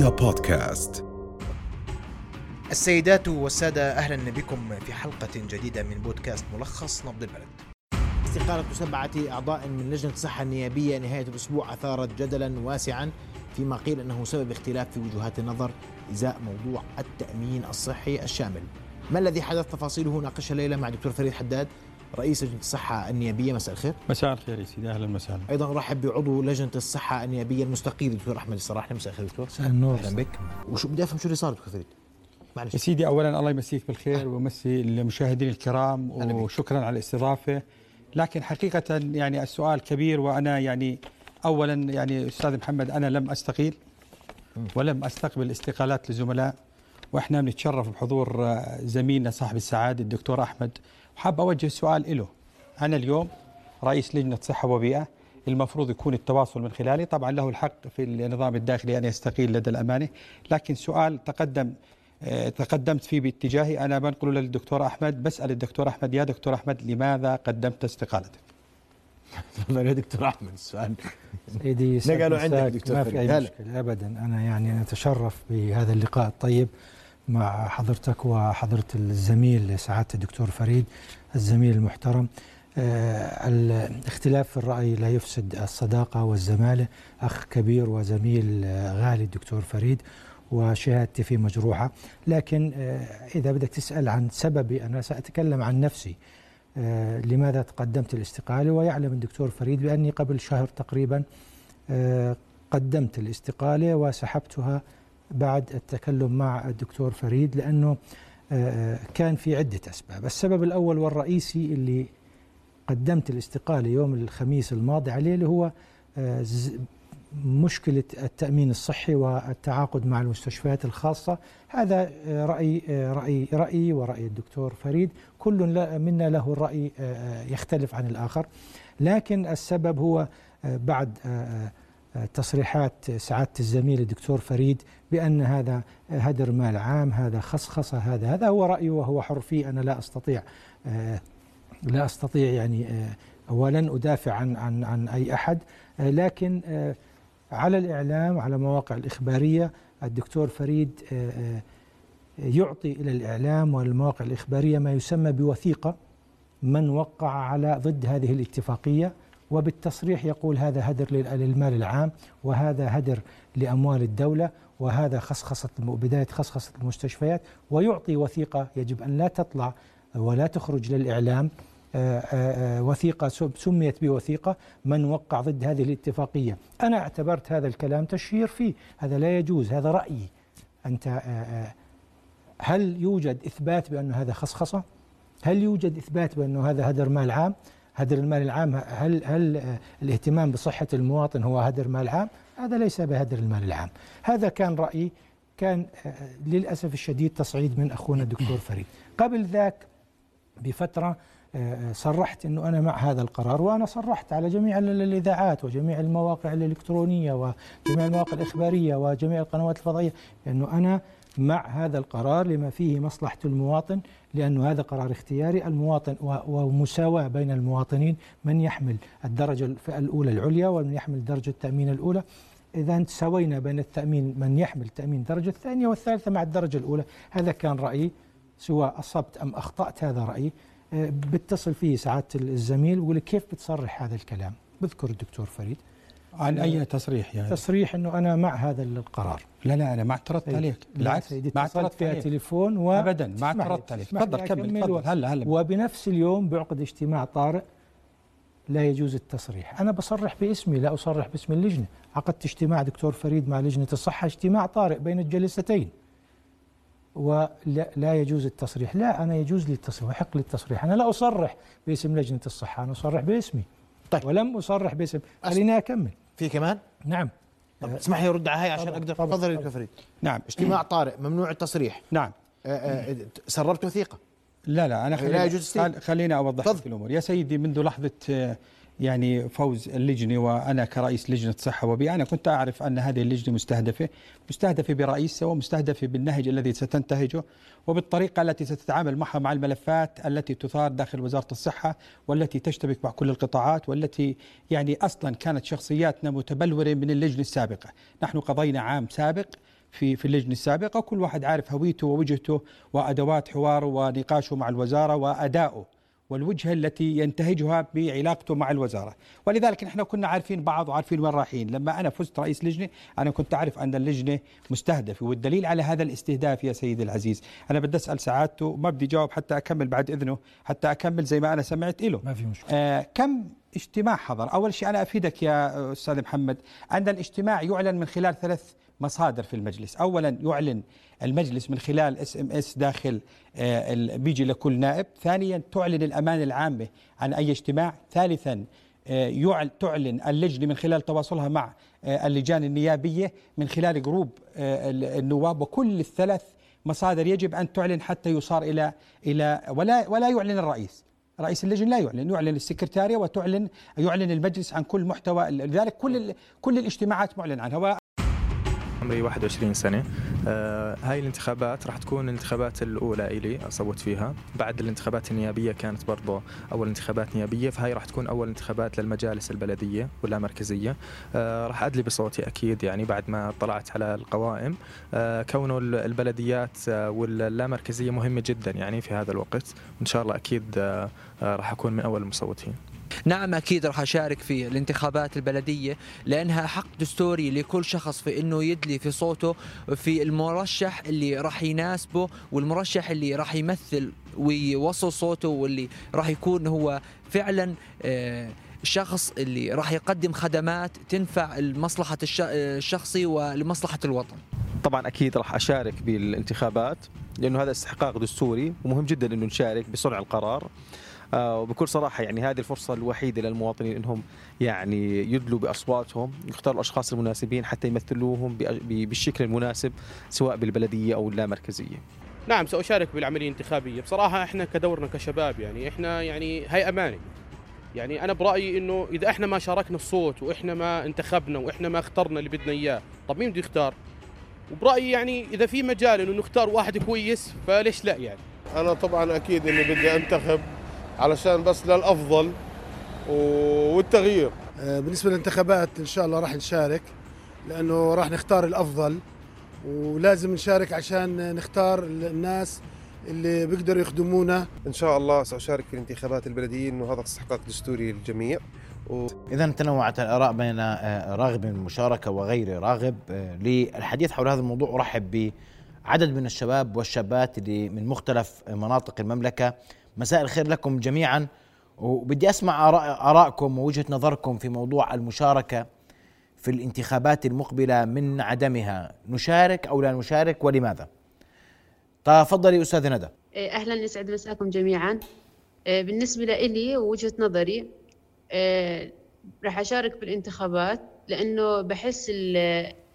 رؤيا بودكاست. السيدات والسادة أهلا بكم في حلقة جديدة من بودكاست ملخص نبض البلد. استقالة سبعة أعضاء من لجنة الصحة النيابية نهاية الأسبوع أثارت جدلا واسعا فيما قيل أنه سبب اختلاف في وجهات النظر إزاء موضوع التأمين الصحي الشامل. ما الذي حدث؟ تفاصيله ناقشها الليلة مع دكتور فريد حداد. رئيس لجنة الصحة النيابية مساء الخير. مساء الخير يا سيدي. أهلا وسهلا. أيضا أرحب بعضو لجنة الصحة النيابية المستقيل دكتور أحمد الصراحي مساء الخير دكتور. مساء النور. أهلا بك. وشو بدي أفهم شو اللي صار دكتور فريد؟ معلش. يا سيدي اولا الله يمسيك بالخير ويمسي المشاهدين الكرام. وشكرا على الاستضافة. لكن حقيقه يعني السؤال كبير وأنا يعني اولا يعني أستاذ محمد أنا لم أستقيل ولم أستقبل استقالات لزملاء. وإحنا بنتشرف بحضور آه، زميلنا صاحب السعادة الدكتور أحمد وحاب أوجه السؤال له أنا اليوم رئيس لجنة صحة وبيئة المفروض يكون التواصل من خلالي طبعا له الحق في النظام الداخلي أن يستقيل لدى الأمانة لكن سؤال تقدم آه، تقدمت فيه باتجاهي أنا بنقله للدكتور أحمد بسأل الدكتور أحمد يا دكتور أحمد لماذا قدمت استقالتك؟ تفضل يا دكتور أحمد السؤال سيدي قالوا عندك. دكتور ما في. أي. مشكلة ابدا أنا يعني اتشرف بهذا اللقاء الطيب مع حضرتك وحضرة الزميل سعادة الدكتور فريد الزميل المحترم. آه، الاختلاف في الرأي لا يفسد الصداقة والزمالة. أخ كبير وزميل غالي الدكتور فريد وشهادتي فيه مجروحة. لكن آه، إذا بدك تسأل عن سببي أنا سأتكلم عن نفسي. آه، لماذا تقدمت الاستقالة؟ ويعلم الدكتور فريد بأني قبل شهر تقريبا قدمت الاستقالة وسحبتها بعد التكلم مع الدكتور فريد لأنه آه، كان في عدة أسباب. السبب الأول والرئيسي اللي قدمت الاستقالة يوم الخميس الماضي عليه اللي هو آه، مشكلة التأمين الصحي والتعاقد مع المستشفيات الخاصة. هذا آه، رأي آه، رأي رأيي ورأي الدكتور فريد. كل منا له الرأي آه، آه، يختلف عن الآخر. لكن السبب هو آه، بعد آه، آه، تصريحات سعادة الزميل الدكتور فريد بأن هذا هدر مال عام هذا خصخصة هذا هذا هو رأيه وهو حر فيه أنا لا أستطيع آه، لا أستطيع يعني آه، ولن أدافع عن عن عن أي أحد. آه، لكن آه، على الإعلام على مواقع الإخبارية الدكتور فريد آه، آه، يعطي إلى الإعلام والمواقع الإخبارية ما يسمى بوثيقة من وقع على ضد هذه الاتفاقية. وبالتصريح يقول هذا هدر لل- للمال العام وهذا هدر لأموال الدولة وهذا خصخصة بداية خصخصة المستشفيات ويعطي وثيقة يجب أن لا تطلع ولا تخرج للإعلام آه، آه، آه، وثيقة سم- سميت بوثيقة من وقع ضد هذه الاتفاقية. أنا اعتبرت هذا الكلام تشهير فيه هذا لا يجوز هذا رأيي. أنت هل يوجد إثبات بأن هذا خصخصة؟ هل يوجد إثبات بأنه هذا هدر مال عام؟ هدر المال العام هل هل الاهتمام بصحة المواطن هو هدر مال عام؟ هذا ليس بهدر المال العام. هذا كان رأيي كان آه، للأسف الشديد تصعيد من أخونا الدكتور فريد. قبل ذاك بفترة آه، صرحت أنه أنا مع هذا القرار وأنا صرحت على جميع ال- الإذاعات وجميع المواقع الإلكترونية وجميع المواقع الإخبارية وجميع القنوات الفضائية أنه أنا مع هذا القرار لما فيه مصلحة المواطن لأنه هذا قرار اختياري. المواطن ومساواة بين المواطنين من يحمل الدرجة الأولى العليا ومن يحمل درجة التأمين الأولى. إذا سوينا بين التأمين من يحمل تأمين الدرجة الثانية والثالثة مع الدرجة الأولى. هذا كان رأيي سواء أصبت أم أخطأت هذا رأيي. آه، بتصل فيه سعادة الزميل ويقول كيف بتصرح هذا الكلام؟ بذكر الدكتور فريد. عن أي تصريح يعني؟ تصريح أنه أنا مع هذا القرار. لا لا أنا ما اعترضت سيدي. عليك. بالعكس ما اعترضت فيها تليفون و ابدا ما اعترضت عليك. تفضل كمل تفضل. هلا هلا. وبنفس اليوم بعقد اجتماع طارئ لا يجوز التصريح. أنا بصرح باسمي لا أصرح باسم اللجنة. عقدت اجتماع دكتور فريد مع لجنة الصحة اجتماع طارئ بين الجلستين. ولا لا يجوز التصريح. لا أنا يجوز لي التصريح ويحق لي التصريح أنا لا أصرح باسم لجنة الصحة أنا أصرح باسمي. طيب. ولم أصرح باسم. خليني أكمل. في كمان؟ نعم. طب اسمح لي أرد على هاي عشان طبعاً، أقدر. طبعاً، تفضل يا طبعاً. دكتور فريد. نعم. اجتماع طارئ ممنوع التصريح. نعم. آه، آه، سربت وثيقة. لا لا أنا لا خليني يجوز السير. خل- خليني أوضح. لك الأمور. يا سيدي منذ لحظة آه، يعني فوز اللجنة وأنا كرئيس لجنة صحة وبيئة أنا كنت أعرف أن هذه اللجنة مستهدفة مستهدفة برئيسها ومستهدفه بالنهج الذي ستنتهجه وبالطريقة التي ستتعامل معها مع الملفات التي تثار داخل وزارة الصحة والتي تشتبك مع كل القطاعات والتي يعني أصلا كانت شخصياتنا متبلورة من اللجنة السابقة، نحن قضينا عام سابق في في اللجنة السابقة كل واحد عارف هويته ووجهته وأدوات حواره ونقاشه مع الوزارة وادائه والوجهة التي ينتهجها بعلاقته مع الوزارة، ولذلك نحن كنا عارفين بعض وعارفين وين رايحين، لما أنا فزت رئيس لجنة أنا كنت أعرف أن اللجنة مستهدفة والدليل على هذا الاستهداف يا سيدي العزيز، أنا بدي أسأل سعادته ما بدي جاوب حتى أكمل بعد إذنه، حتى أكمل زي ما أنا سمعت له. ما في مشكلة. آه كم اجتماع حضر؟ أول شيء أنا أفيدك يا أستاذ محمد أن الاجتماع يعلن من خلال ثلاث مصادر في المجلس، اولا يعلن المجلس من خلال SMS داخل آه، بيجي لكل نائب، ثانيا تعلن الامانه العامه عن أي اجتماع، ثالثا آه، تعلن اللجنة من خلال تواصلها مع آه، اللجان النيابية من خلال group النواب. وكل الثلاث مصادر يجب أن تعلن حتى يصار إلى إلى ولا ولا يعلن الرئيس. رئيس اللجنة لا يعلن. يعلن السكرتارية وتعلن يعلن المجلس عن كل محتوى. لذلك كل كل الاجتماعات معلن عنها. عمري 21 سنة. آه هاي الانتخابات راح تكون الانتخابات الأولى إلي أصوت فيها. بعد الانتخابات النيابية كانت برضه أول انتخابات نيابية فهاي راح تكون أول انتخابات للمجالس البلدية واللامركزية آه راح أدلي بصوتي أكيد يعني بعد ما طلعت على القوائم. آه كونه البلديات واللامركزية مهمة جدا يعني في هذا الوقت. إن شاء الله أكيد راح أكون من أول المصوتين. نعم أكيد راح أشارك في الانتخابات البلدية لأنها حق دستوري لكل شخص في إنه يدلي في صوته في المرشح اللي راح يناسبه والمرشح اللي راح يمثل ويوصل صوته واللي راح يكون هو فعلا آه، اللي راح يقدم خدمات تنفع لمصلحة الشخصي ولمصلحة الوطن. طبعا أكيد راح أشارك بالانتخابات لأنه هذا استحقاق دستوري ومهم جدا أنه نشارك بصنع القرار. آه، وبكل صراحة يعني هذه الفرصة الوحيدة للمواطنين إنهم يعني يدلوا بأصواتهم يختاروا الأشخاص المناسبين حتى يمثلوهم بالشكل المناسب سواء بالبلدية أو اللامركزية. نعم سأشارك بالعملية الانتخابية. بصراحة إحنا كدورنا كشباب يعني إحنا يعني هي أمانة يعني أنا برأيي إنه إذا إحنا ما شاركنا الصوت وإحنا ما انتخبنا وإحنا ما اخترنا اللي بدنا إياه طب مين بده يختار؟ وبرأيي يعني إذا في مجال إنه نختار واحد كويس فليش لا يعني؟ أنا طبعا أكيد إني بدي أنتخب علشان بس للأفضل والتغيير. آه، بالنسبة للانتخابات إن شاء الله راح نشارك لأنه راح نختار الأفضل ولازم نشارك عشان نختار الناس اللي بيقدروا يخدمونا. إن شاء الله سأشارك في الانتخابات البلدية إنه هذا استحقاق دستوري للجميع. و... إذا تنوعت الآراء بين آه، راغب بالمشاركه وغير راغب آه، للحديث حول هذا الموضوع أرحب بعدد من الشباب والشابات اللي من مختلف مناطق المملكة. مساء الخير لكم جميعا. وبدي أسمع آراء آرائكم ووجهة نظركم في موضوع المشاركة في الانتخابات المقبلة من عدمها. نشارك أو لا نشارك ولماذا؟ تفضلي أستاذ ندى. إيه، أهلا يسعد مساكم جميعا. إيه، بالنسبة لي ووجهه نظري إيه، راح أشارك بالانتخابات لأنه بحس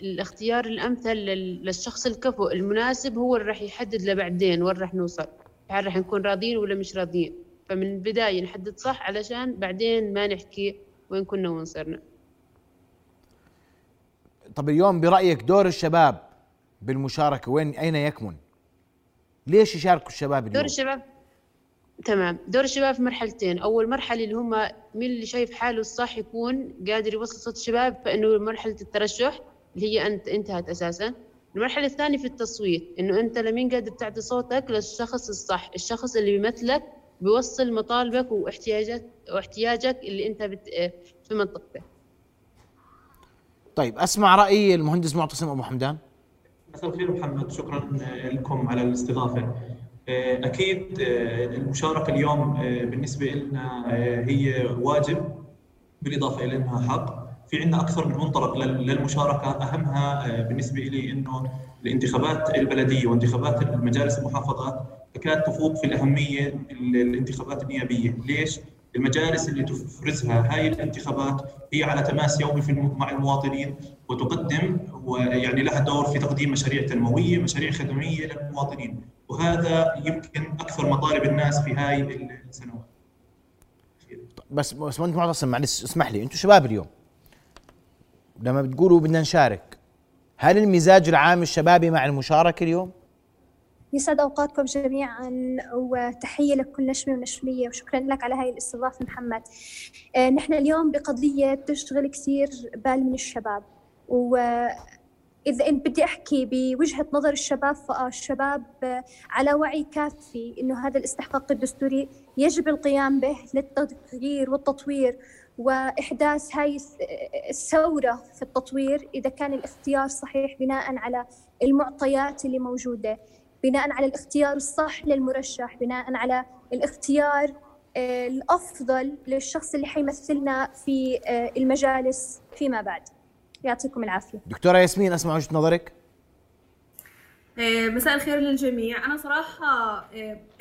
الاختيار الأمثل للشخص الكفؤ المناسب هو اللي راح يحدد لبعدين وين راح نوصل. هل رح نكون راضيين ولا مش راضيين؟ فمن البداية نحدد صح علشان بعدين ما نحكي وين كنا وين صرنا. طب اليوم برأيك دور الشباب بالمشاركة وين أين يكمن؟ ليش يشاركوا الشباب اليوم؟ دور الشباب؟ تمام. دور الشباب في مرحلتين. أول مرحلة اللي هم مين اللي شايف حاله الصح يكون قادر يوصل صوت الشباب فإنه مرحلة الترشح اللي هي أنت انتهت أساسا. المرحلة الثانية في التصويت إنه أنت لمين قادر تعطي صوتك؟ للشخص الصح الشخص اللي بيمثلك بيوصل مطالبك واحتياجك واحتياجك اللي أنت بت... في منطقتك. طيب أسمع رأي المهندس معتصم أبو حمدان. مساء الخير محمد شكرا لكم على الاستضافة. أكيد المشاركة اليوم بالنسبة لنا هي واجب بالإضافة إلى أنها حق. في عندنا أكثر من منطلق للمشاركة. أهمها آه، بالنسبة لي إنه الانتخابات البلدية وانتخابات المجالس المحافظات تكاد تفوق في الأهمية الانتخابات النيابية، ليش؟ المجالس اللي تفرزها هاي الانتخابات هي على تماس يومي في مع المواطنين وتقدم ويعني لها دور في تقديم مشاريع تنموية، مشاريع خدمية للمواطنين، وهذا يمكن أكثر مطالب الناس في هاي السنوات. بس بس معتصم معلش اسمح لي. أنتم شباب اليوم. لما بتقولوا بدنا نشارك هل المزاج العام الشبابي مع المشاركة اليوم؟ يسعد أوقاتكم جميعا وتحية لكل نشمة ونشمية وشكرا لك على هاي الاستضافة محمد آه نحن اليوم بقضية تشغل كثير بال من الشباب و إذا إن بدي أحكي بوجهة نظر الشباب فالشباب على وعي كافي إنه هذا الاستحقاق الدستوري يجب القيام به للتغيير والتطوير وإحداث هاي الثورة في التطوير إذا كان الاختيار صحيح بناء على المعطيات اللي موجودة بناء على الاختيار الصح للمرشح بناء على الاختيار آه، الأفضل للشخص اللي حيمثلنا في آه، المجالس فيما بعد. يعطيكم العافية. دكتورة ياسمين أسمع وجهة نظرك. مساء الخير للجميع. أنا صراحة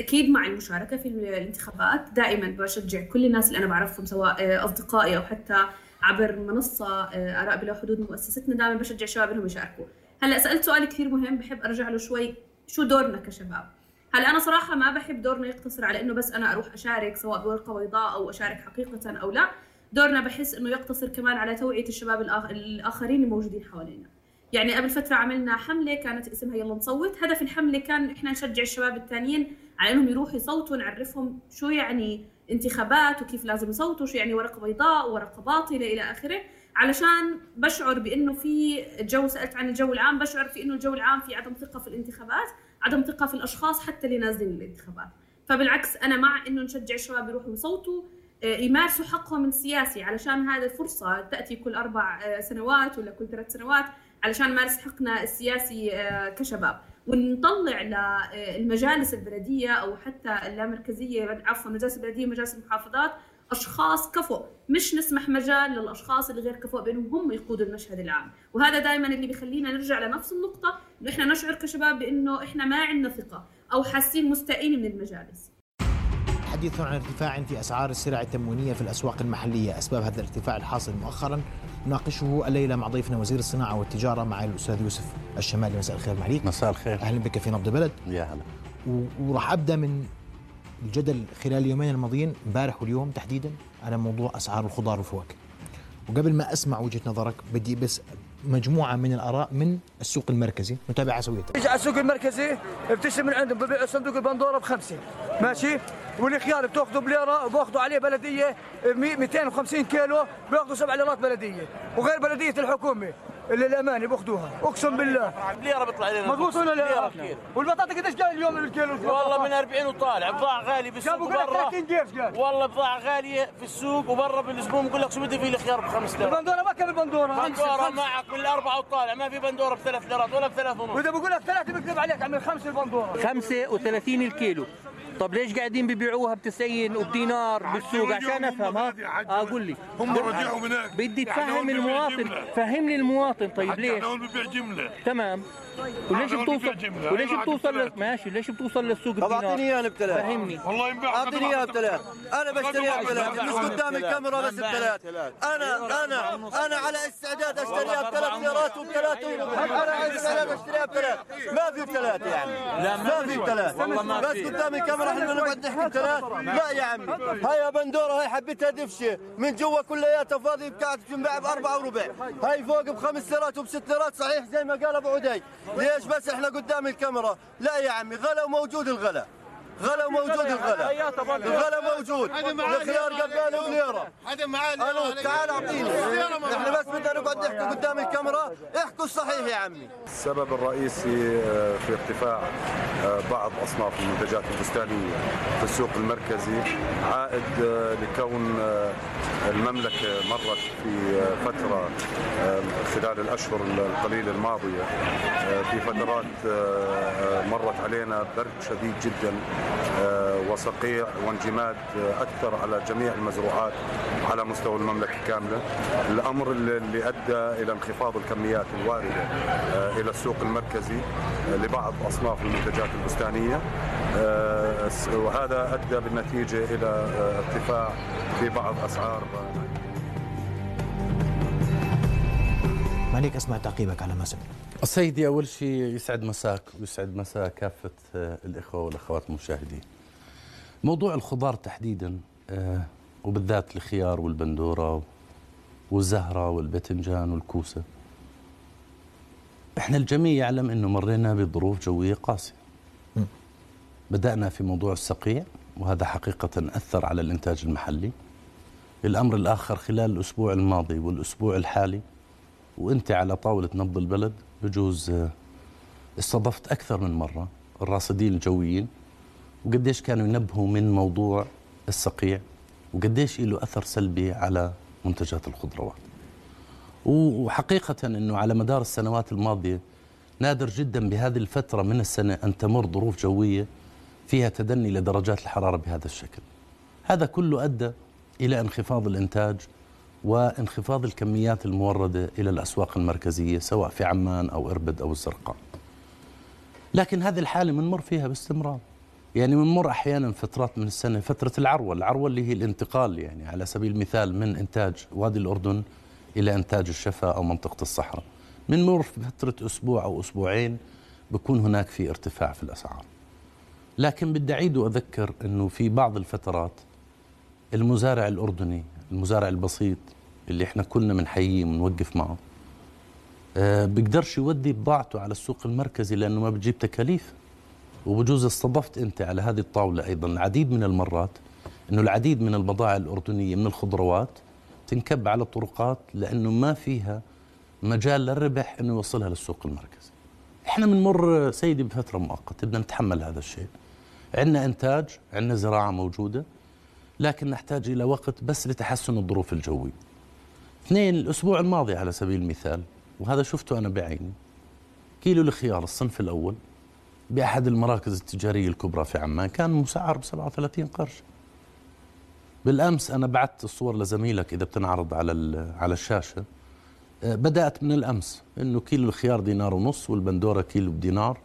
أكيد مع المشاركة في الانتخابات دائما بشجع كل الناس اللي أنا بعرفهم سواء أصدقائي أو حتى عبر منصة آراء بلا حدود مؤسستنا دائما بشجع الشباب إنهم يشاركوا. هلأ سألت سؤال كثير مهم بحب أرجع له شوي. شو دورنا كشباب؟ هلأ أنا صراحة ما بحب دورنا يقتصر على إنه بس أنا أروح أشارك سواء بورقة بيضاء أو أشارك حقيقة أو لا. دورنا بحس إنه يقتصر كمان على توعية الشباب الآخرين الموجودين حوالينا. يعني قبل فترة عملنا حملة كانت اسمها يلا نصوت. هدف الحملة كان إحنا نشجع الشباب الثانيين على إنهم يروحوا يصوتوا نعرفهم شو يعني انتخابات وكيف لازم يصوتوا شو يعني ورقة بيضاء ورقة باطلة إلى آخره. علشان بشعر بإنه في جو سألت عن الجو العام بشعر في إنه الجو العام في عدم ثقة في الانتخابات عدم ثقة في الأشخاص حتى اللي نازلين الانتخابات. فبالعكس أنا مع إنه نشجع الشباب يروحوا يصوتوا آه، يمارسوا حقهم السياسي. علشان هذه الفرصة تأتي كل أربع آه، سنوات ولا كل ثلاث سنوات علشان نمارس حقنا السياسي آه، كشباب. ونطلع للمجالس البلدية أو حتى اللامركزية عفوا مجالس البلدية ومجالس المحافظات أشخاص كفؤ. مش نسمح مجال للأشخاص اللي غير كفؤ بأنهم هم يقودوا المشهد العام. وهذا دائما اللي بيخلينا نرجع لنفس النقطة إنه إحنا نشعر كشباب بأنه إحنا ما عندنا ثقة أو حاسين مستائين من المجالس. حديث عن ارتفاع في أسعار السلع التموينية في الأسواق المحلية، أسباب هذا الارتفاع الحاصل مؤخرا نناقشه الليلة مع ضيفنا وزير الصناعة والتجارة مع الأستاذ يوسف الشمالي مساء الخير معاليك. مساء الخير. أهلا بك في نبض بلد. يا هلا. وراح أبدأ من الجدل خلال اليومين الماضيين امبارح واليوم تحديدا على موضوع أسعار الخضار والفواكه وقبل ما أسمع وجهة نظرك بدي بس مجموعة من الأراء من السوق المركزي. نتابع سويته تيجي على السوق المركزي؟ بتشتري من عندهم ببيع صندوق البندورة بخمسة. ماشي؟ والخيار بتاخذه بليرة وباخذوا عليه بلدية 250 كيلو بياخذوا 7 ليرات بلدية. وغير بلدية الحكومة. اللي الامانه باخذوها أقسم بالله. ليره بيطلع لنا مضبوط ولا لا؟ والبطاطا قديش جاي اليوم الكيلو؟ والله من 40 وطالع. بضاعة غالية بالسوق برا 30 كيف قال؟ والله بضاعة غالية في السوق وبرا بالأسبوع. بقول لك شو بدي في الخيار ب 5 ليرات. البندورة ما كان البندورة. بندورة معك بالاربعه وطالع. ما في بندورة بثلاث ليرات ولا بثلاث ونص. وإذا بقول لك ثلاثة بكذب عليك عمل خمسة البندورة. 35 الكيلو. طب ليش قاعدين ببيعوها ب 90 وبدينار بالسوق؟ عشان أفهم ها؟ أقول لي. هم رجعوا هناك. بدي تفهم المواطن فهمني المواطن طيب ليش؟ ببيع جملة. تمام. وليش بتوصل وليش بتوصل ماشي ليش بتوصل للسوق طب أعطيني اياه بثلاث. فهمني. والله ينباع أعطيني اياه بثلاث. أنا بشتريها بثلاث. مش قدام الكاميرا بس بثلاث. أنا أنا أنا على استعداد أشتريها بثلاث ليرات وبثلاث أنا على استعداد أشتريها بثلاث. ما في بثلاث يعني. ما في بثلاث. بس قدام الكاميرا إحنا نقعد نحكي بثلاث. لا يا عمي. هاي بندورة هاي حبيتها دفشة. من جوا كلياتها فاضي قاعد تنباع بأربعة وربع. هاي فوق بخمس ليرات وبست ليرات صحيح زي ما قال أبو عدي. ليش بس إحنا قدام الكاميرا؟ لا يا عمي غلا وموجود الغلا. غلا موجود الغلا. الغلا موجود. الخيار قباله بليره هذا معانا ألو تعال أعطيني. إحنا بس بدنا نقعد نحكي قدام الكاميرا. احكوا الصحيح يا عمي. السبب الرئيسي آه، في ارتفاع آه، بعض أصناف المنتجات البستانية في السوق المركزي عائد آه، لكون المملكة مرت في فترة خلال الأشهر القليلة الماضية في فترات مرت علينا برد شديد جدا. وصقيع وانجماد أكثر على جميع المزروعات على مستوى المملكة كاملة. الأمر اللي أدى إلى انخفاض الكميات الواردة آه، إلى السوق المركزي آه، لبعض أصناف المنتجات البستانية. وهذا أدى بالنتيجة إلى ارتفاع في بعض أسعار. مالك اسمع تعقيبك على ما سمعت. سيدي أول شيء يسعد مساك ويسعد مساء كافة آه، الإخوة والأخوات المشاهدين. موضوع الخضار تحديدا آه، وبالذات الخيار والبندورة والزهرة والباذنجان والكوسة. إحنا الجميع يعلم إنه مرينا بظروف جوية قاسية. بدأنا في موضوع السقيع وهذا حقيقة أثر على الإنتاج المحلي. الأمر الآخر خلال الأسبوع الماضي والأسبوع الحالي وأنت على طاولة نبض البلد بجوز آه، استضفت أكثر من مرة الراصدين الجويين وقديش كانوا ينبهوا من موضوع الصقيع وقديش له أثر سلبي على منتجات الخضروات. وحقيقة إنه على مدار السنوات الماضية نادر جدا بهذه الفترة من السنة أن تمر ظروف جوية فيها تدني لدرجات الحرارة بهذا الشكل. هذا كله أدى إلى انخفاض الإنتاج وانخفاض الكميات الموردة إلى الأسواق المركزية سواء في عمان أو إربد أو الزرقاء. لكن هذه الحالة بنمر فيها باستمرار. يعني بنمر أحيانا فترات من السنة فترة العروه، العروه اللي هي الانتقال يعني على سبيل المثال من إنتاج وادي الأردن إلى إنتاج الشفا أو منطقة الصحراء. بنمر في فترة أسبوع أو أسبوعين بكون هناك في ارتفاع في الأسعار. لكن بدي أعيد وأذكر إنه في بعض الفترات المزارع الأردني، المزارع البسيط اللي إحنا كلنا بنحييه ونوقف معه أه بيقدرش يودي بضاعته على السوق المركزي لأنه ما بتجيب تكاليف وبجوز استضفت أنت على هذه الطاولة أيضا العديد من المرات إنه العديد من البضائع الأردنية من الخضروات تنكب على الطرقات لأنه ما فيها مجال للربح إنه يوصلها للسوق المركزي. إحنا بنمر سيدي بفترة مؤقتة بدنا نتحمل هذا الشيء. عندنا إنتاج، عندنا زراعة موجودة لكن نحتاج إلى وقت بس لتحسن الظروف الجوية. اثنين الأسبوع الماضي على سبيل المثال وهذا شفته أنا بعيني كيلو الخيار الصنف الأول بأحد المراكز التجارية الكبرى في عمان كان مسعر ب 37 قرش. بالأمس أنا بعثت الصور لزميلك إذا بتنعرض على على الشاشة. بدأت من الأمس إنه كيلو الخيار دينار ونص والبندورة كيلو بدينار.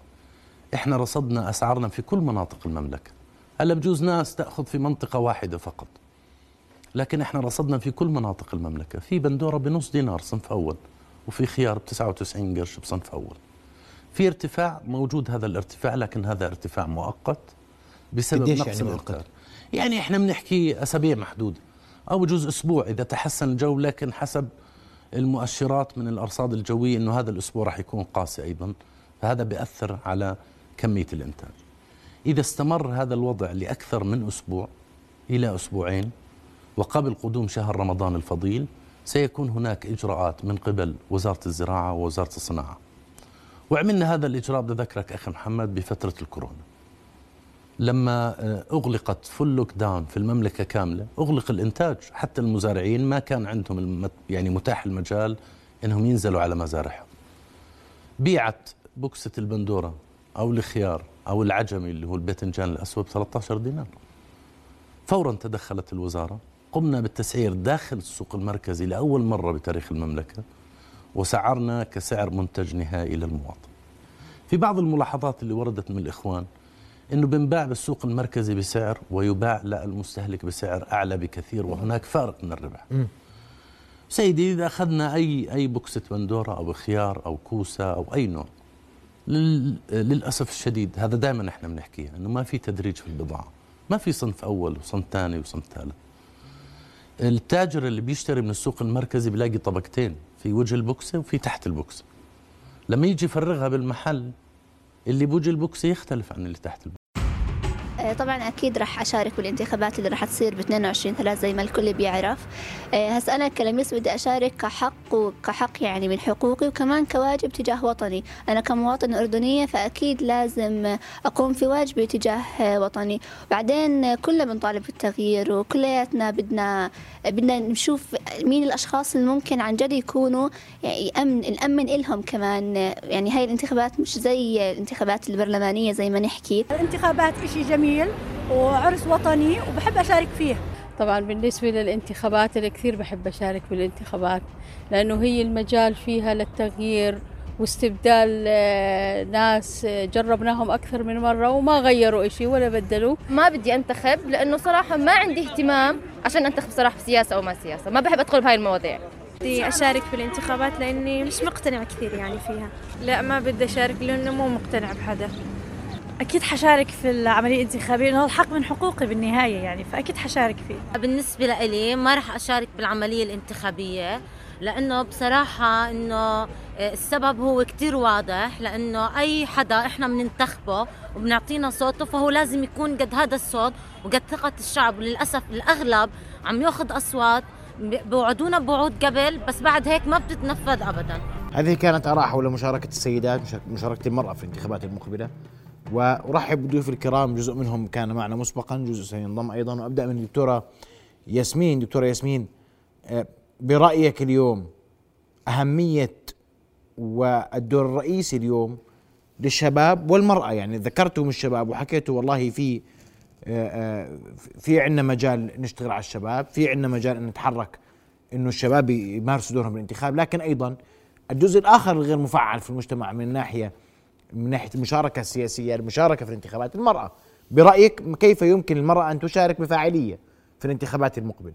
إحنا رصدنا أسعارنا في كل مناطق المملكة. هلا بجوز ناس تأخذ في منطقة واحدة فقط. لكن إحنا رصدنا في كل مناطق المملكة. في بندورة بنص دينار صنف أول وفي خيار ب 99 قرش بصنف أول. في ارتفاع موجود هذا الارتفاع لكن هذا ارتفاع مؤقت بسبب نقص يعني مؤقت؟ يعني إحنا بنحكي أسابيع محدودة أو بجوز أسبوع إذا تحسن الجو لكن حسب المؤشرات من الأرصاد الجوية إنه هذا الأسبوع راح يكون قاسي أيضا. فهذا بيأثر على كمية الإنتاج. إذا استمر هذا الوضع لأكثر من أسبوع إلى أسبوعين وقبل قدوم شهر رمضان الفضيل سيكون هناك إجراءات من قبل وزارة الزراعة ووزارة الصناعة. وعملنا هذا الإجراء بدي اذكرك أخي محمد بفترة الكورونا. لما أغلقت فل لوك داون في المملكة كاملة أغلق الإنتاج حتى المزارعين ما كان عندهم يعني متاح المجال إنهم ينزلوا على مزارعهم. بيعت بوكسة البندورة أو الخيار أو العجمي اللي هو الباذنجان الأسود ب 13 دينار. فورا تدخلت الوزارة قمنا بالتسعير داخل السوق المركزي لأول مرة بتاريخ المملكة وسعرنا كسعر منتج نهائي للمواطن في بعض الملاحظات اللي وردت من الإخوان إنه بنباع بالسوق المركزي بسعر ويباع للمستهلك بسعر أعلى بكثير وهناك فارق من الربح. سيدي إذا أخذنا أي أي بوكسه بندورة أو خيار أو كوسة أو أي نوع للأسف الشديد هذا دائما إحنا بنحكيها إنه ما في تدريج في البضاعة، ما في صنف أول وصنف ثاني وصنف ثالث. التاجر اللي بيشتري من السوق المركزي بيلاقي طبقتين في وجه البوكسة وفي تحت البوكسة. لما يجي يفرغها بالمحل اللي بوجه البوكسة يختلف عن اللي تحت البوكسة. طبعا أكيد راح أشارك بالانتخابات اللي راح تصير ب 22 3 زي ما الكل بيعرف. هسه أنا كلميس بدي أشارك كحق وكحق يعني من حقوقي وكمان كواجب تجاه وطني. أنا كمواطنه أردنية فأكيد لازم أقوم في واجبي تجاه وطني. بعدين كلنا بنطالب بالتغيير وكلياتنا بدنا بدنا نشوف مين الأشخاص اللي ممكن عن جد يكونوا يعني يأمن نأمن لهم كمان. يعني هاي الانتخابات مش زي الانتخابات البرلمانية زي ما نحكي. الانتخابات شيء جميل. جميل وعرس وطني وبحب أشارك فيه. طبعا بالنسبة للانتخابات أنا كثير بحب أشارك بالانتخابات لأنه هي المجال فيها للتغيير واستبدال ناس جربناهم أكثر من مرة وما غيروا إشي ولا بدلوا. ما بدي أنتخب لأنه صراحة ما عندي اهتمام عشان أنتخب صراحة بسياسة أو ما سياسة. ما بحب أدخل بهاي المواضيع. بدي أشارك في الانتخابات لأني مش مقتنع كثير يعني فيها. لا ما بدي أشارك لأنه مو مقتنع بحدا أكيد حشارك في العملية الانتخابية لأنه الحق من حقوقي بالنهاية يعني فأكيد حشارك فيه. بالنسبة لإلي ما راح أشارك بالعملية الانتخابية لأنه بصراحة إنه السبب هو كتير واضح لأنه أي حدا إحنا بننتخبه وبنعطينا صوته فهو لازم يكون قد هذا الصوت وقد ثقة الشعب. وللأسف الأغلب عم يأخذ أصوات بوعدونا بوعود قبل بس بعد هيك ما بتتنفذ أبداً. هذه كانت آراء حول مشاركة السيدات مشاركة المرأة في الانتخابات المقبلة. وأرحب بضيوف الكرام جزء منهم كان معنا مسبقا جزء سينضم أيضا وأبدأ من الدكتورة ياسمين. دكتورة ياسمين آه، برأيك اليوم أهمية والدور الرئيسي اليوم للشباب والمرأة يعني ذكرتم الشباب وحكيتوا والله في آه، آه، في عندنا مجال نشتغل على الشباب في عندنا مجال أن نتحرك إنه الشباب يمارسوا دورهم بالانتخاب لكن أيضا الجزء الآخر الغير مفعل في المجتمع من ناحية من ناحية المشاركه السياسيه المشاركه في الانتخابات. المرأة برأيك كيف يمكن المرأة أن تشارك بفاعلية في الانتخابات المقبلة؟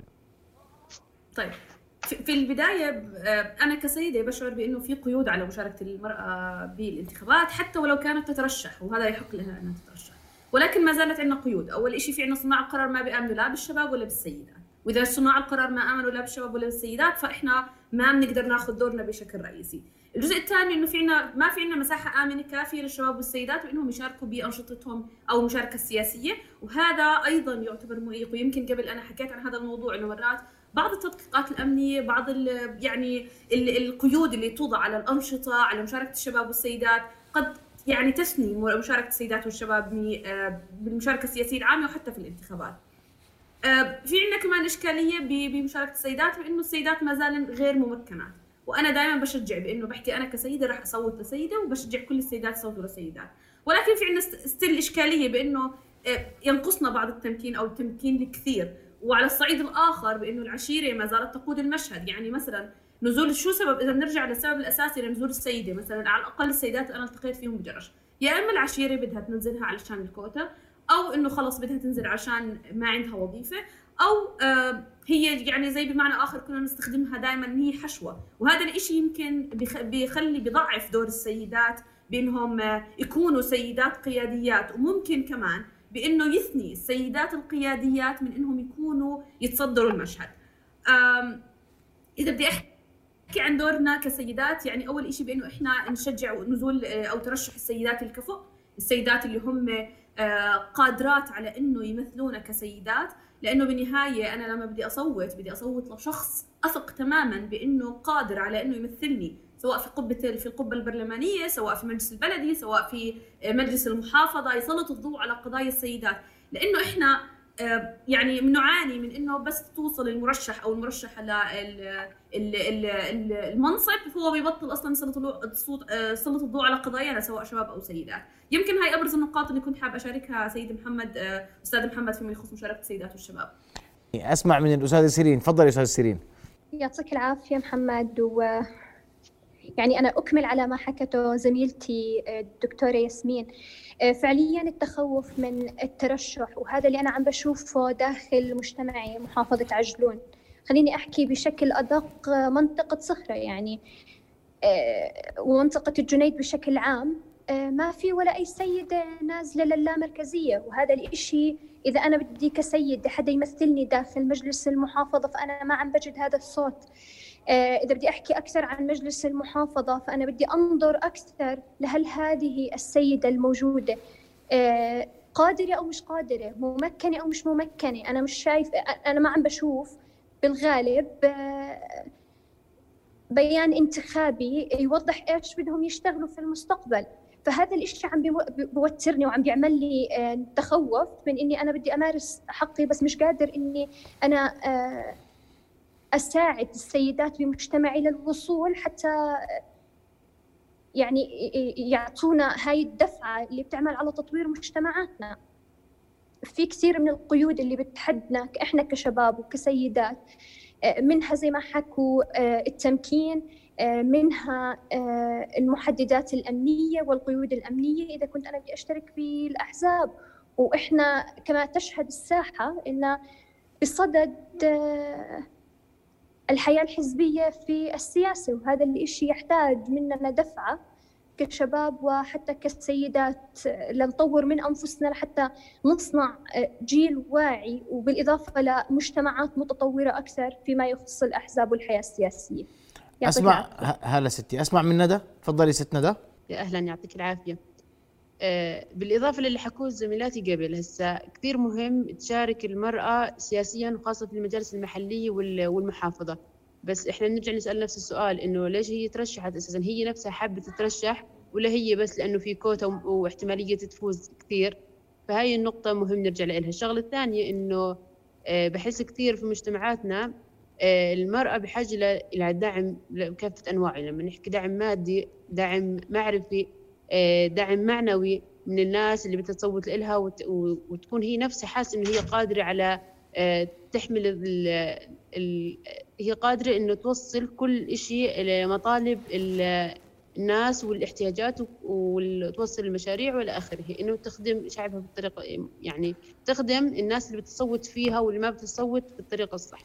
طيب في البداية آه، أنا كسيدة بشعر بأنه في قيود على مشاركة المرأة بالانتخابات حتى ولو كانت تترشح وهذا يحق لها أنها تترشح. ولكن ما زالت عندنا قيود. أول شيء في عندنا صناع القرار ما بيآمنوا لا بالشباب ولا بالسيدات. وإذا صناع القرار ما آمنوا لا بالشباب ولا بالسيدات فإحنا ما بنقدر ناخذ دورنا بشكل رئيسي. الجزء الثاني إنه في عندنا ما في عندنا مساحة آمنة كافية للشباب والسيدات بانهم يشاركوا بأنشطتهم أو المشاركه السياسيه وهذا أيضا يعتبر معيق ويمكن قبل أنا حكيت عن هذا الموضوع إنه مرات بعض التدقيقات الأمنية بعض ال يعني ال القيود اللي توضع على الأنشطة على مشاركة الشباب والسيدات قد يعني تثني مشاركة السيدات والشباب بالمشاركة السياسية العامة وحتى في الانتخابات. آه، في عندنا كمان إشكالية بمشاركة السيدات بانه السيدات ما زالن غير ممكنات. وأنا دائما بشجع بإنه بحكي أنا كسيدة راح أصوت لسيدة وبشجع كل السيدات يصوتوا لسيدات. ولكن في عندنا ستيل إشكالية بإنه آه، ينقصنا بعض التمكين أو التمكين الكثير. وعلى الصعيد الآخر بإنه العشيرة ما زالت تقود المشهد. يعني مثلا نزول شو سبب؟ إذا بنرجع للسبب الأساسي لنزول السيدة. مثلا على الأقل السيدات أنا التقيت فيهم بجرش. يا إما العشيرة بدها تنزلها علشان الكوتا أو إنه خلص بدها تنزل عشان ما عندها وظيفة أو آه هي يعني زي بمعنى آخر كنا نستخدمها دائما هي حشوة. وهذا الشيء يمكن بيخلي بيضعف دور السيدات بإنهم آه، يكونوا سيدات قياديات. وممكن كمان بإنه يثني السيدات القياديات من إنهم يكونوا يتصدروا المشهد. إذا بدي أحكي عن دورنا كسيدات يعني أول شيء بإنه إحنا نشجع نزول آه، أو ترشح السيدات الكفؤ السيدات اللي هم قادرات على إنه يمثلونا كسيدات. لأنه بالنهايه أنا لما بدي أصوت بدي أصوت لشخص أثق تماما بأنه قادر على إنه يمثلني سواء في قبة في القبة البرلمانية سواء في مجلس البلدي سواء في مجلس المحافظة يسلط الضوء على قضايا السيدات. لأنه إحنا يعني بنعاني من إنه بس توصل المرشح أو المرشح المنصب هو بيبطل أصلا يسلط الصوت يسلط آه، الضوء على قضايانا سواء شباب أو سيدات. يمكن هاي أبرز النقاط اللي كنت حاب أشاركها سيد محمد آه، أستاذ محمد فيما يخص مشاركة السيدات والشباب. أسمع من الأستاذة سيرين. تفضلي أستاذ سيرين. يعطيك العافية محمد و يعني أنا أكمل على ما حكته زميلتي الدكتورة ياسمين. آه، فعليا التخوف من الترشح وهذا اللي أنا عم بشوفه داخل مجتمعي محافظة عجلون. خليني أحكي بشكل أدق منطقة صخرة يعني آه، ومنطقة الجنيد بشكل عام. آه، ما في ولا أي سيدة نازلة للامركزية وهذا الإشي إذا أنا بدي كسيد حدا يمثلني داخل مجلس المحافظة فأنا ما عم بجد هذا الصوت. آه، إذا بدي أحكي أكثر عن مجلس المحافظة فأنا بدي أنظر أكثر لهل هذه السيدة الموجودة آه، قادرة أو مش قادرة ممكنة أو مش ممكنة. أنا مش شايف أنا ما عم بشوف بالغالب آه، بيان انتخابي يوضح إيش بدهم يشتغلوا في المستقبل. فهذا الإشي عم بوترني وعم بيعمل لي تخوف من إني أنا بدي أمارس حقي بس مش قادر إني أنا أساعد السيدات بمجتمعي للوصول حتى يعني يعطونا هاي الدفعة اللي بتعمل على تطوير مجتمعاتنا. في كثير من القيود اللي بتحدنا إحنا كشباب وكسيدات منها زي ما حكوا التمكين منها المحددات الأمنية والقيود الأمنية. إذا كنت أنا بدي أشترك في الأحزاب وإحنا كما تشهد الساحة إن بصدد الحياة الحزبية في السياسة وهذا الإشي يحتاج مننا دفعة كشباب وحتى كسيدات. لنطور من أنفسنا لحتى نصنع جيل واعي وبالإضافة لمجتمعات متطورة أكثر فيما يخص الأحزاب والحياة السياسية. أسمع هلا ستي. أسمع من ندى؟ تفضلي ست ندى. يا أهلا يعطيك العافية. بالإضافة للي حكوه زميلاتي قبل هسا كثير مهم تشارك المرأة سياسيا وخاصة في المجالس المحلية والمحافظة. بس إحنا نرجع نسأل نفس السؤال إنه ليش هي ترشحت أساسا؟ هي نفسها حابة تترشح ولا هي بس لأنه في كوتا واحتمالية تفوز كثير؟ فهاي النقطة مهم نرجع لها. الشغلة الثانية إنه آه، بحس كثير في مجتمعاتنا آه، المرأة بحاجة إلى دعم بكافة أنواعه لما نحكي دعم مادي دعم معرفي آه، دعم معنوي من الناس اللي بتتصوت لها وتكون هي نفسها حاسة إنه هي قادرة على تحمل ال ال هي قادرة إنه توصل كل شيء لمطالب الناس والاحتياجات وتوصل المشاريع وإلى آخره. إنه تخدم شعبها بالطريقة يعني تخدم الناس اللي بتصوت فيها واللي ما بتصوت بالطريقة الصح.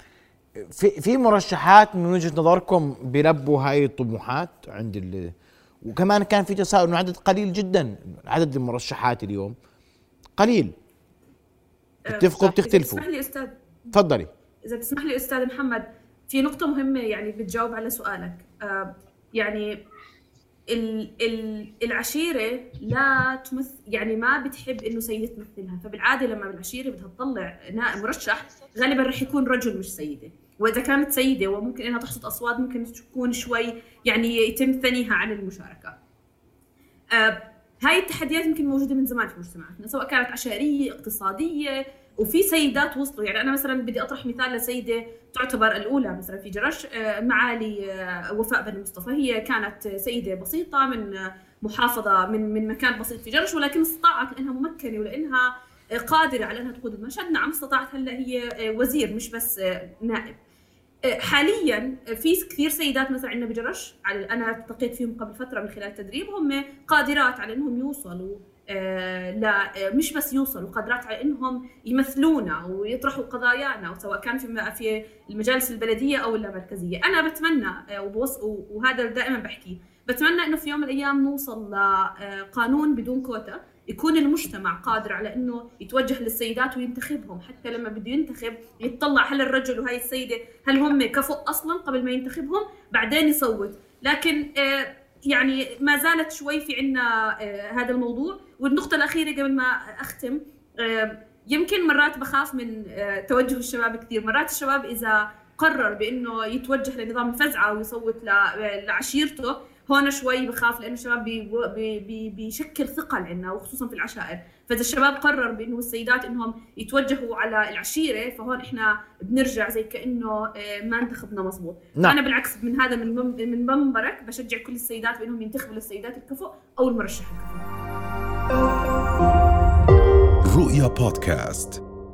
في في مرشحات من وجهة نظركم بيلبوا هاي الطموحات عند وكمان كان في تساؤل إنه عدد قليل جدا. عدد المرشحات اليوم قليل. تتفقوا بتختلفوا. اسمح لي أستاذ تفضلي. إذا بتسمح لي أستاذ محمد في نقطة مهمة يعني بتجاوب على سؤالك. آه يعني العشيرة لا تمثل يعني ما بتحب إنه سيدة تمثلها. فبالعادة لما العشيرة بدها تطلع نائب مرشح غالبا رح يكون رجل مش سيدة. وإذا كانت سيدة وممكن إنها تحصد أصوات ممكن تكون شوي يعني يتم ثنيها عن المشاركة. آه هاي التحديات يمكن موجودة من زمان في مجتمعاتنا سواء كانت عشائريه اقتصادية وفي سيدات وصلوا يعني أنا مثلا بدي أطرح مثال لسيدة تعتبر الأولى مثلا في جرش آه، معالي آه، وفاء بن مصطفى. هي كانت سيدة بسيطة من محافظة من من مكان بسيط في جرش ولكن استطاعت لأنها ممكنة ولأنها قادرة على أنها تقود المشهد. نعم استطاعت. هلأ هي وزير مش بس نائب. حاليا في كثير سيدات مثلا عندنا بجرش أنا التقيت فيهم قبل فترة من خلال تدريب هم قادرات على إنهم يوصلوا آه، لا آه، مش بس يوصلوا قادرات على إنهم يمثلونا ويطرحوا قضايانا سواء كان في في المجالس البلدية أو اللامركزيه، أنا بتمنى آه، وهذا دائما بحكيه، بتمنى إنه في يوم من الأيام نوصل لقانون بدون كوتا. يكون المجتمع قادر على إنه يتوجه للسيدات وينتخبهم حتى لما بده ينتخب يطلع هل الرجل وهي السيدة هل هم كفؤ أصلا قبل ما ينتخبهم؟ بعدين يصوت. لكن يعني ما زالت شوي في عنا هذا الموضوع. والنقطة الأخيرة قبل ما أختم يمكن مرات بخاف من آه، توجه الشباب كثير. مرات الشباب إذا قرر بأنه يتوجه لنظام الفزعة ويصوت لعشيرته هون شوي بخاف لأنه الشباب بي بي بيشكل ثقل عندنا وخصوصا في العشائر. فإذا الشباب قرر بأنه السيدات إنهم يتوجهوا على العشيرة فهون إحنا بنرجع زي كأنه آه، ما انتخبنا مضبوط نعم. أنا بالعكس من هذا من من منبرك بشجع كل السيدات بأنهم ينتخبوا للسيدات الكفؤ أو المرشح الكفؤ رؤيا بودكاست.